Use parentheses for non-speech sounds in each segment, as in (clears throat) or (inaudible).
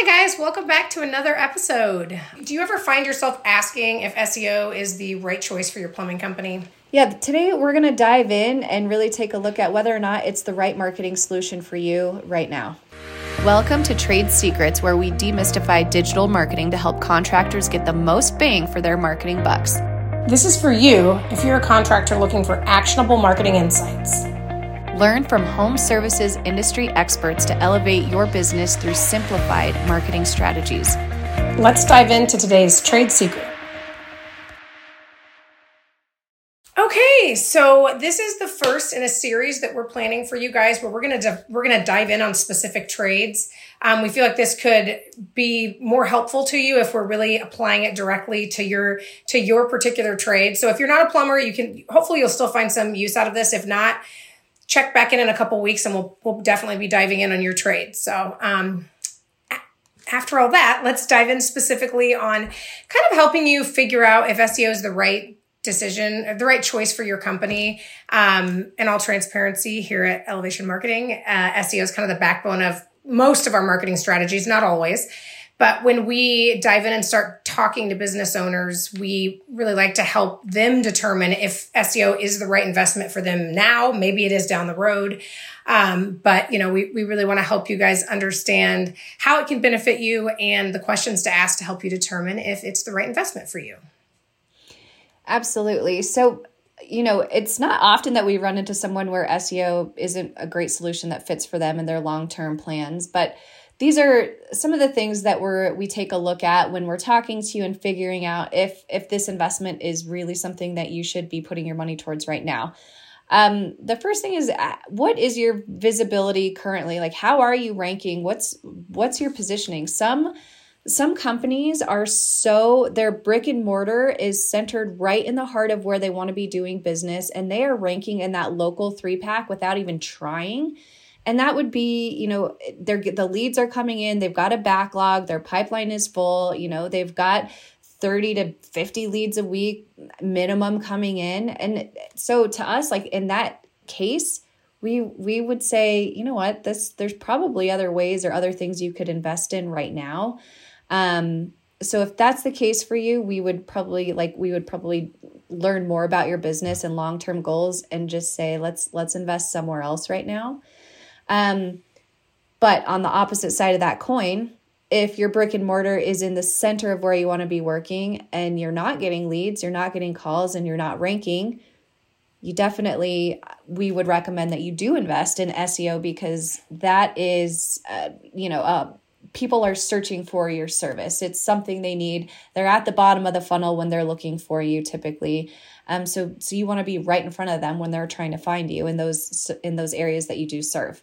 Hi, guys. Welcome back to another episode. Do you ever find yourself asking if SEO is the right choice for your plumbing company? Yeah, today we're going to dive in and really take a look at whether or not it's the right marketing solution for you right now. Welcome to Trade Secrets, where we demystify digital marketing to help contractors get the most bang for their marketing bucks. This is for you if you're a contractor looking for actionable marketing insights. Learn from home services industry experts to elevate your business through simplified marketing strategies. Let's dive into today's trade secret. Okay, so this is the first in a series that we're planning for you guys, where we're gonna di- we're gonna dive in on specific trades. Um, we feel like this could be more helpful to you if we're really applying it directly to your to your particular trade. So if you're not a plumber, you can hopefully you'll still find some use out of this. If not, check back in in a couple weeks and we'll, we'll definitely be diving in on your trade. So, um, after all that, let's dive in specifically on kind of helping you figure out if SEO is the right decision, the right choice for your company. Um, and all transparency here at Elevation Marketing, uh, SEO is kind of the backbone of most of our marketing strategies, not always. But when we dive in and start talking to business owners, we really like to help them determine if SEO is the right investment for them now. Maybe it is down the road. Um, but you know, we, we really want to help you guys understand how it can benefit you and the questions to ask to help you determine if it's the right investment for you. Absolutely. So, you know, it's not often that we run into someone where SEO isn't a great solution that fits for them and their long term plans. But these are some of the things that we're we take a look at when we're talking to you and figuring out if if this investment is really something that you should be putting your money towards right now. Um, the first thing is uh, what is your visibility currently? Like how are you ranking? What's what's your positioning? Some some companies are so their brick and mortar is centered right in the heart of where they want to be doing business and they are ranking in that local three pack without even trying and that would be you know they're the leads are coming in they've got a backlog their pipeline is full you know they've got 30 to 50 leads a week minimum coming in. And so to us like in that case we we would say you know what this there's probably other ways or other things you could invest in right now. Um so if that's the case for you we would probably like we would probably learn more about your business and long-term goals and just say let's let's invest somewhere else right now um, but on the opposite side of that coin, if your brick and mortar is in the center of where you want to be working and you're not getting leads, you're not getting calls, and you're not ranking, you definitely, we would recommend that you do invest in SEO because that is, uh, you know, uh, people are searching for your service. It's something they need. They're at the bottom of the funnel when they're looking for you typically. Um, so so you want to be right in front of them when they're trying to find you in those in those areas that you do serve.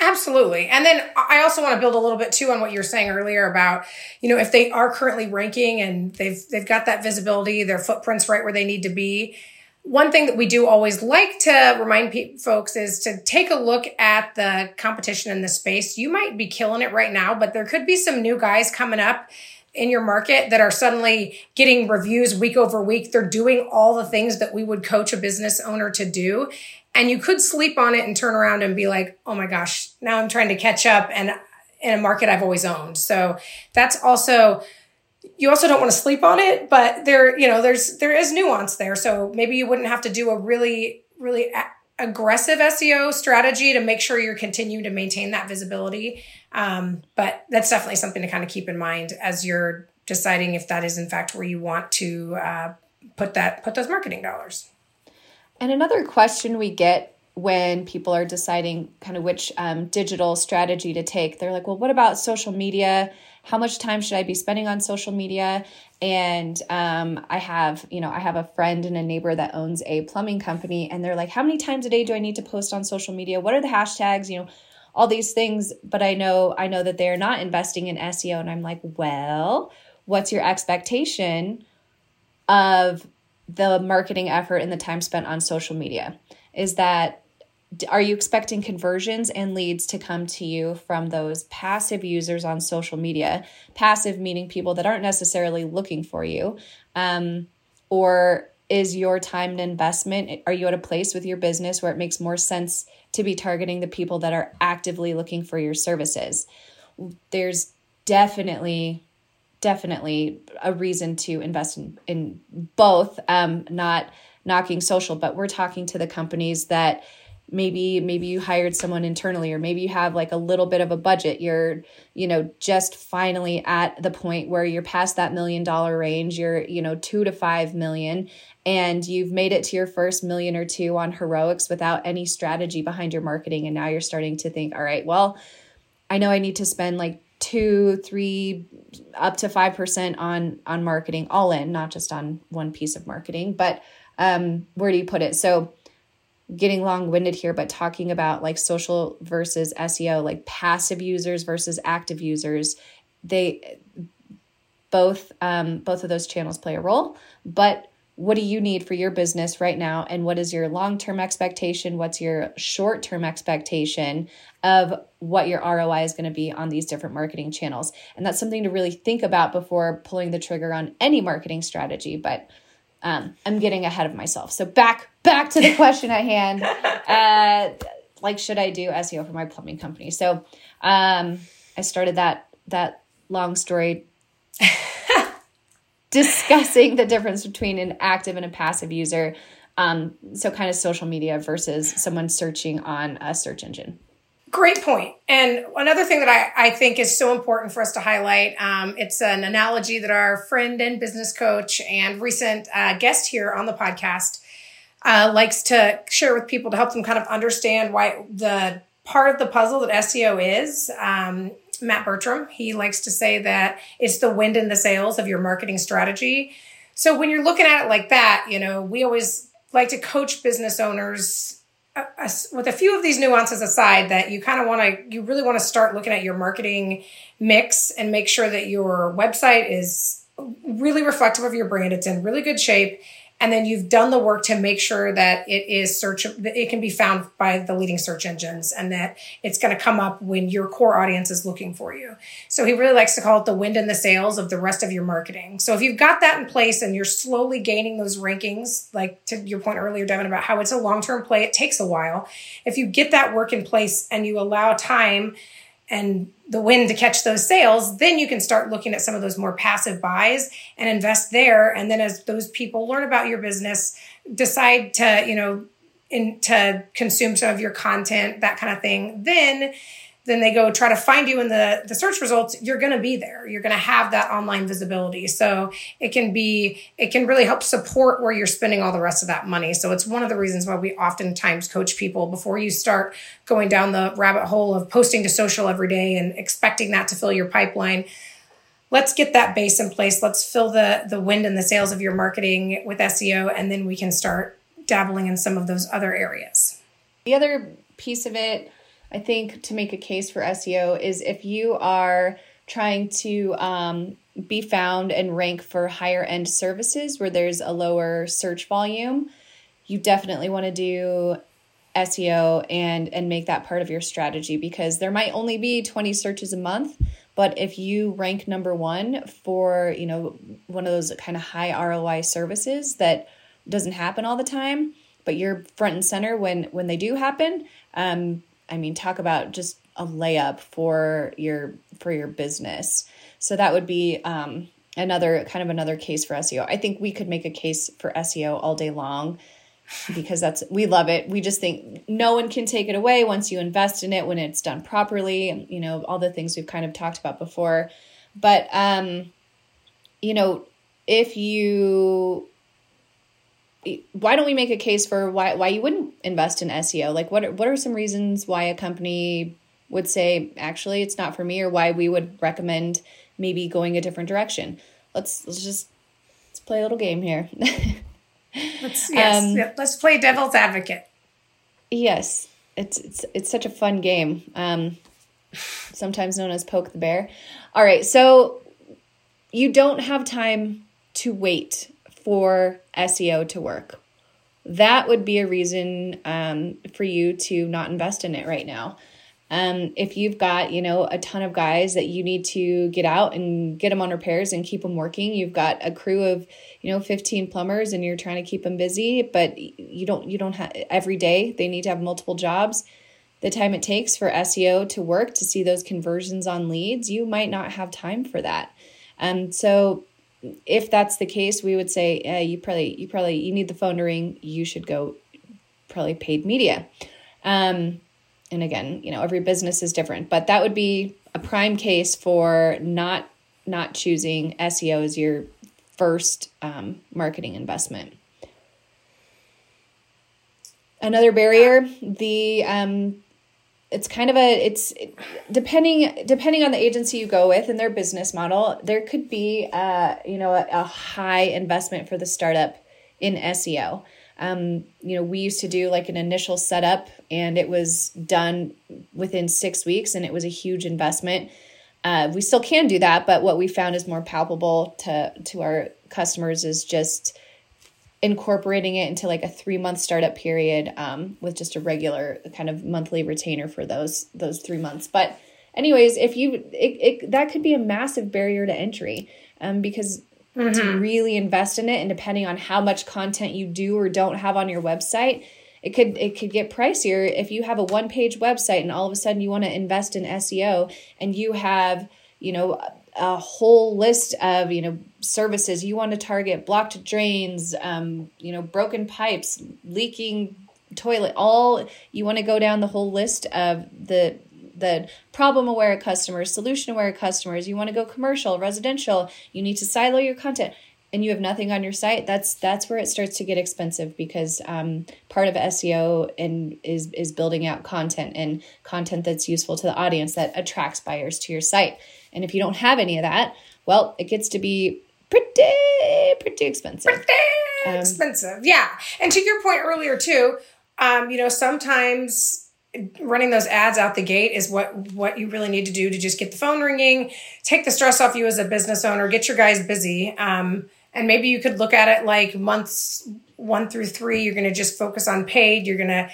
Absolutely. And then I also want to build a little bit too on what you were saying earlier about, you know, if they are currently ranking and they've they've got that visibility, their footprints right where they need to be. One thing that we do always like to remind pe- folks is to take a look at the competition in the space. You might be killing it right now, but there could be some new guys coming up in your market that are suddenly getting reviews week over week. They're doing all the things that we would coach a business owner to do. And you could sleep on it and turn around and be like, oh my gosh, now I'm trying to catch up and in a market I've always owned. So that's also, you also don't want to sleep on it, but there, you know, there's, there is nuance there. So maybe you wouldn't have to do a really, really aggressive SEO strategy to make sure you're continuing to maintain that visibility. Um, but that's definitely something to kind of keep in mind as you're deciding if that is in fact where you want to uh, put that, put those marketing dollars. And another question we get when people are deciding kind of which um, digital strategy to take, they're like, well, what about social media? How much time should I be spending on social media? And um, I have, you know, I have a friend and a neighbor that owns a plumbing company, and they're like, how many times a day do I need to post on social media? What are the hashtags? You know, all these things. But I know, I know that they are not investing in SEO, and I'm like, well, what's your expectation of the marketing effort and the time spent on social media is that are you expecting conversions and leads to come to you from those passive users on social media? Passive meaning people that aren't necessarily looking for you um, or is your time and investment are you at a place with your business where it makes more sense to be targeting the people that are actively looking for your services? There's definitely definitely a reason to invest in in both um not knocking social but we're talking to the companies that maybe maybe you hired someone internally or maybe you have like a little bit of a budget. You're you know just finally at the point where you're past that million dollar range. You're you know 2 to 5 million and you've made it to your first million or two on heroics without any strategy behind your marketing and now you're starting to think all right well i know i need to spend like 2 3 up to 5% on on marketing all in not just on one piece of marketing but um where do you put it so getting long winded here, but talking about like social versus SEO, like passive users versus active users, they both um, both of those channels play a role. But what do you need for your business right now, and what is your long term expectation? What's your short term expectation of what your ROI is going to be on these different marketing channels? And that's something to really think about before pulling the trigger on any marketing strategy. But um, I'm getting ahead of myself. So back back to the question at hand. (laughs) Uh, like, should I do SEO for my plumbing company? So um, I started that that long story discussing the difference between an active and a passive user. Um, so kind of social media versus someone searching on a search engine. Great point. And another thing that I, I think is so important for us to highlight, um, it's an analogy that our friend and business coach and recent uh, guest here on the podcast uh, likes to share with people to help them kind of understand why the part of the puzzle that SEO is. Um, Matt Bertram, he likes to say that it's the wind in the sails of your marketing strategy. So when you're looking at it like that, you know, we always like to coach business owners uh, with a few of these nuances aside that you kind of want to you really want to start looking at your marketing mix and make sure that your website is really reflective of your brand. It's in really good shape and then you've done the work to make sure that it is search it can be found by the leading search engines and that it's going to come up when your core audience is looking for you. So he really likes to call it the wind in the sails of the rest of your marketing. So if you've got that in place and you're slowly gaining those rankings like to your point earlier devin about how it's a long-term play it takes a while. If you get that work in place and you allow time and the wind to catch those sails, then you can start looking at some of those more passive buys and invest there. And then as those people learn about your business, decide to, you know, in, to consume some of your content, that kind of thing, then then they go try to find you in the, the search results, you're going to be there. You're going to have that online visibility. So it can be, it can really help support where you're spending all the rest of that money. So it's one of the reasons why we oftentimes coach people before you start going down the rabbit hole of posting to social every day and expecting that to fill your pipeline let's get that base in place. Let's fill the the wind and the sails of your marketing with SEO, and then we can start dabbling in some of those other areas. The other piece of it I think to make a case for SEO is if you are trying to um, be found and rank for higher end services where there's a lower search volume, you definitely want to do SEO and and make that part of your strategy because there might only be 20 searches a month, but if you rank number 1 for, you know, one of those kind of high ROI services that doesn't happen all the time, but you're front and center when when they do happen, um, I mean, talk about just a layup for your for your business. So that would be um, another kind of another case for SEO. I think we could make a case for SEO all day long because that's we love it. We just think no one can take it away once you invest in it when it's done properly. You know all the things we've kind of talked about before, but um, you know if you why don't we make a case for why why you wouldn't invest in SEO? Like what are, what are some reasons why a company would say actually it's not for me or why we would recommend maybe going a different direction? Let's let's just let's play a little game here. (laughs) let's yes, um, yeah, let's play devil's advocate. Yes. It's it's it's such a fun game. Um sometimes known as poke the bear. All right, so you don't have time to wait for SEO to work. That would be a reason um, for you to not invest in it right now. Um, if you've got, you know, a ton of guys that you need to get out and get them on repairs and keep them working, you've got a crew of, you know, 15 plumbers and you're trying to keep them busy, but you don't, you don't have every day, they need to have multiple jobs. the time it takes for SEO to work to see those conversions on leads, you might not have time for that. Um, so if that's the case, we would say uh, you probably you probably you need the phone to ring. You should go probably paid media. Um, and again, you know every business is different, but that would be a prime case for not not choosing SEO as your first um, marketing investment. Another barrier, the um, it's kind of a it's depending depending on the agency you go with and their business model there could be uh you know a, a high investment for the startup in seo um, you know we used to do like an initial setup and it was done within six weeks and it was a huge investment. Uh, we still can do that but what we found is more palpable to to our customers is just incorporating it into like a three month startup period um, with just a regular kind of monthly retainer for those those three months but anyways if you it, it that could be a massive barrier to entry um, because mm-hmm. to really invest in it and depending on how much content you do or don't have on your website it could it could get pricier if you have a one page website and all of a sudden you want to invest in seo and you have you know a whole list of you know services you want to target blocked drains um, you know broken pipes leaking toilet all you want to go down the whole list of the the problem aware customers solution aware customers you want to go commercial residential you need to silo your content and you have nothing on your site that's that's where it starts to get expensive because um, part of seo and is is building out content and content that's useful to the audience that attracts buyers to your site and if you don't have any of that, well, it gets to be pretty, pretty expensive. Pretty um, expensive. Yeah. And to your point earlier, too, um, you know, sometimes running those ads out the gate is what what you really need to do to just get the phone ringing take the stress off you as a business owner get your guys busy um, and maybe you could look at it like months one through three you're going to just focus on paid you're going to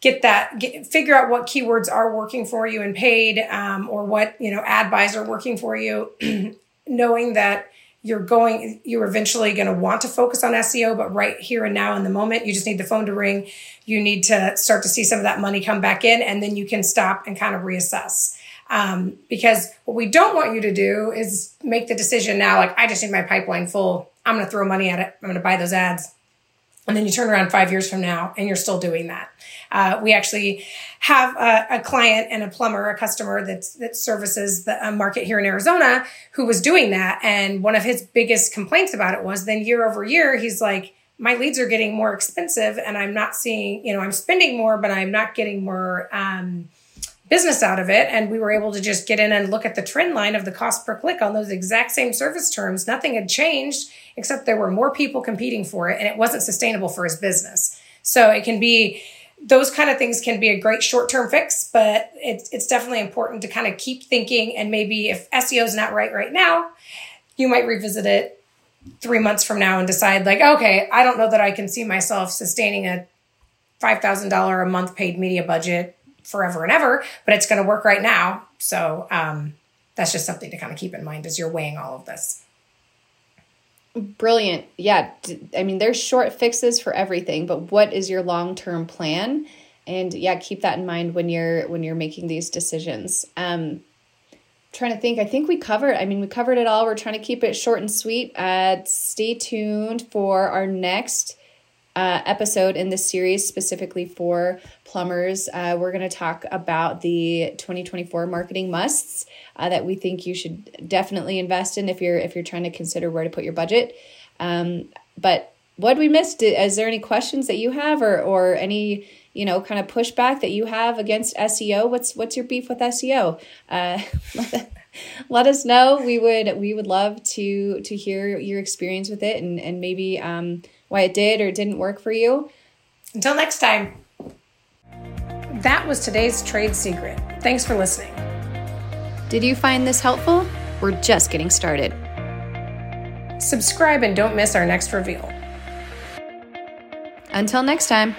get that get, figure out what keywords are working for you and paid um, or what you know ad buys are working for you (clears throat) knowing that you're going you're eventually going to want to focus on seo but right here and now in the moment you just need the phone to ring. You need to start to see some of that money come back in and then you can stop and kind of reassess. Um, because what we don't want you to do is make the decision now like i just need my pipeline full. I'm going to throw money at it. I'm going to buy those ads and then you turn around five years from now and you're still doing that. Uh, we actually have a, a, client and a plumber, a customer that's, that services the market here in Arizona who was doing that. And one of his biggest complaints about it was then year over year, he's like, my leads are getting more expensive and I'm not seeing, you know, I'm spending more, but I'm not getting more, um, business out of it. And we were able to just get in and look at the trend line of the cost per click on those exact same service terms. Nothing had changed except there were more people competing for it and it wasn't sustainable for his business. So it can be those kind of things can be a great short-term fix, but it's it's definitely important to kind of keep thinking and maybe if SEO is not right right now, you might revisit it 3 months from now and decide like, okay, I don't know that I can see myself sustaining a $5,000 a month paid media budget forever and ever, but it's going to work right now. So, um, that's just something to kind of keep in mind as you're weighing all of this. Brilliant. Yeah. I mean, there's short fixes for everything, but what is your long-term plan? And yeah, keep that in mind when you're when you're making these decisions. Um trying to think. I think we covered, I mean, we covered it all. We're trying to keep it short and sweet. Uh stay tuned for our next uh, episode in this series specifically for plumbers. Uh, we're going to talk about the 2024 marketing musts uh, that we think you should definitely invest in if you're if you're trying to consider where to put your budget. Um, but what we missed? Is there any questions that you have, or or any you know kind of pushback that you have against SEO? What's what's your beef with SEO? Uh, (laughs) let us know. We would we would love to to hear your experience with it and and maybe um, why it did or didn't work for you. Until next time. That was today's trade secret. Thanks for listening. Did you find this helpful? We're just getting started. Subscribe and don't miss our next reveal. Until next time.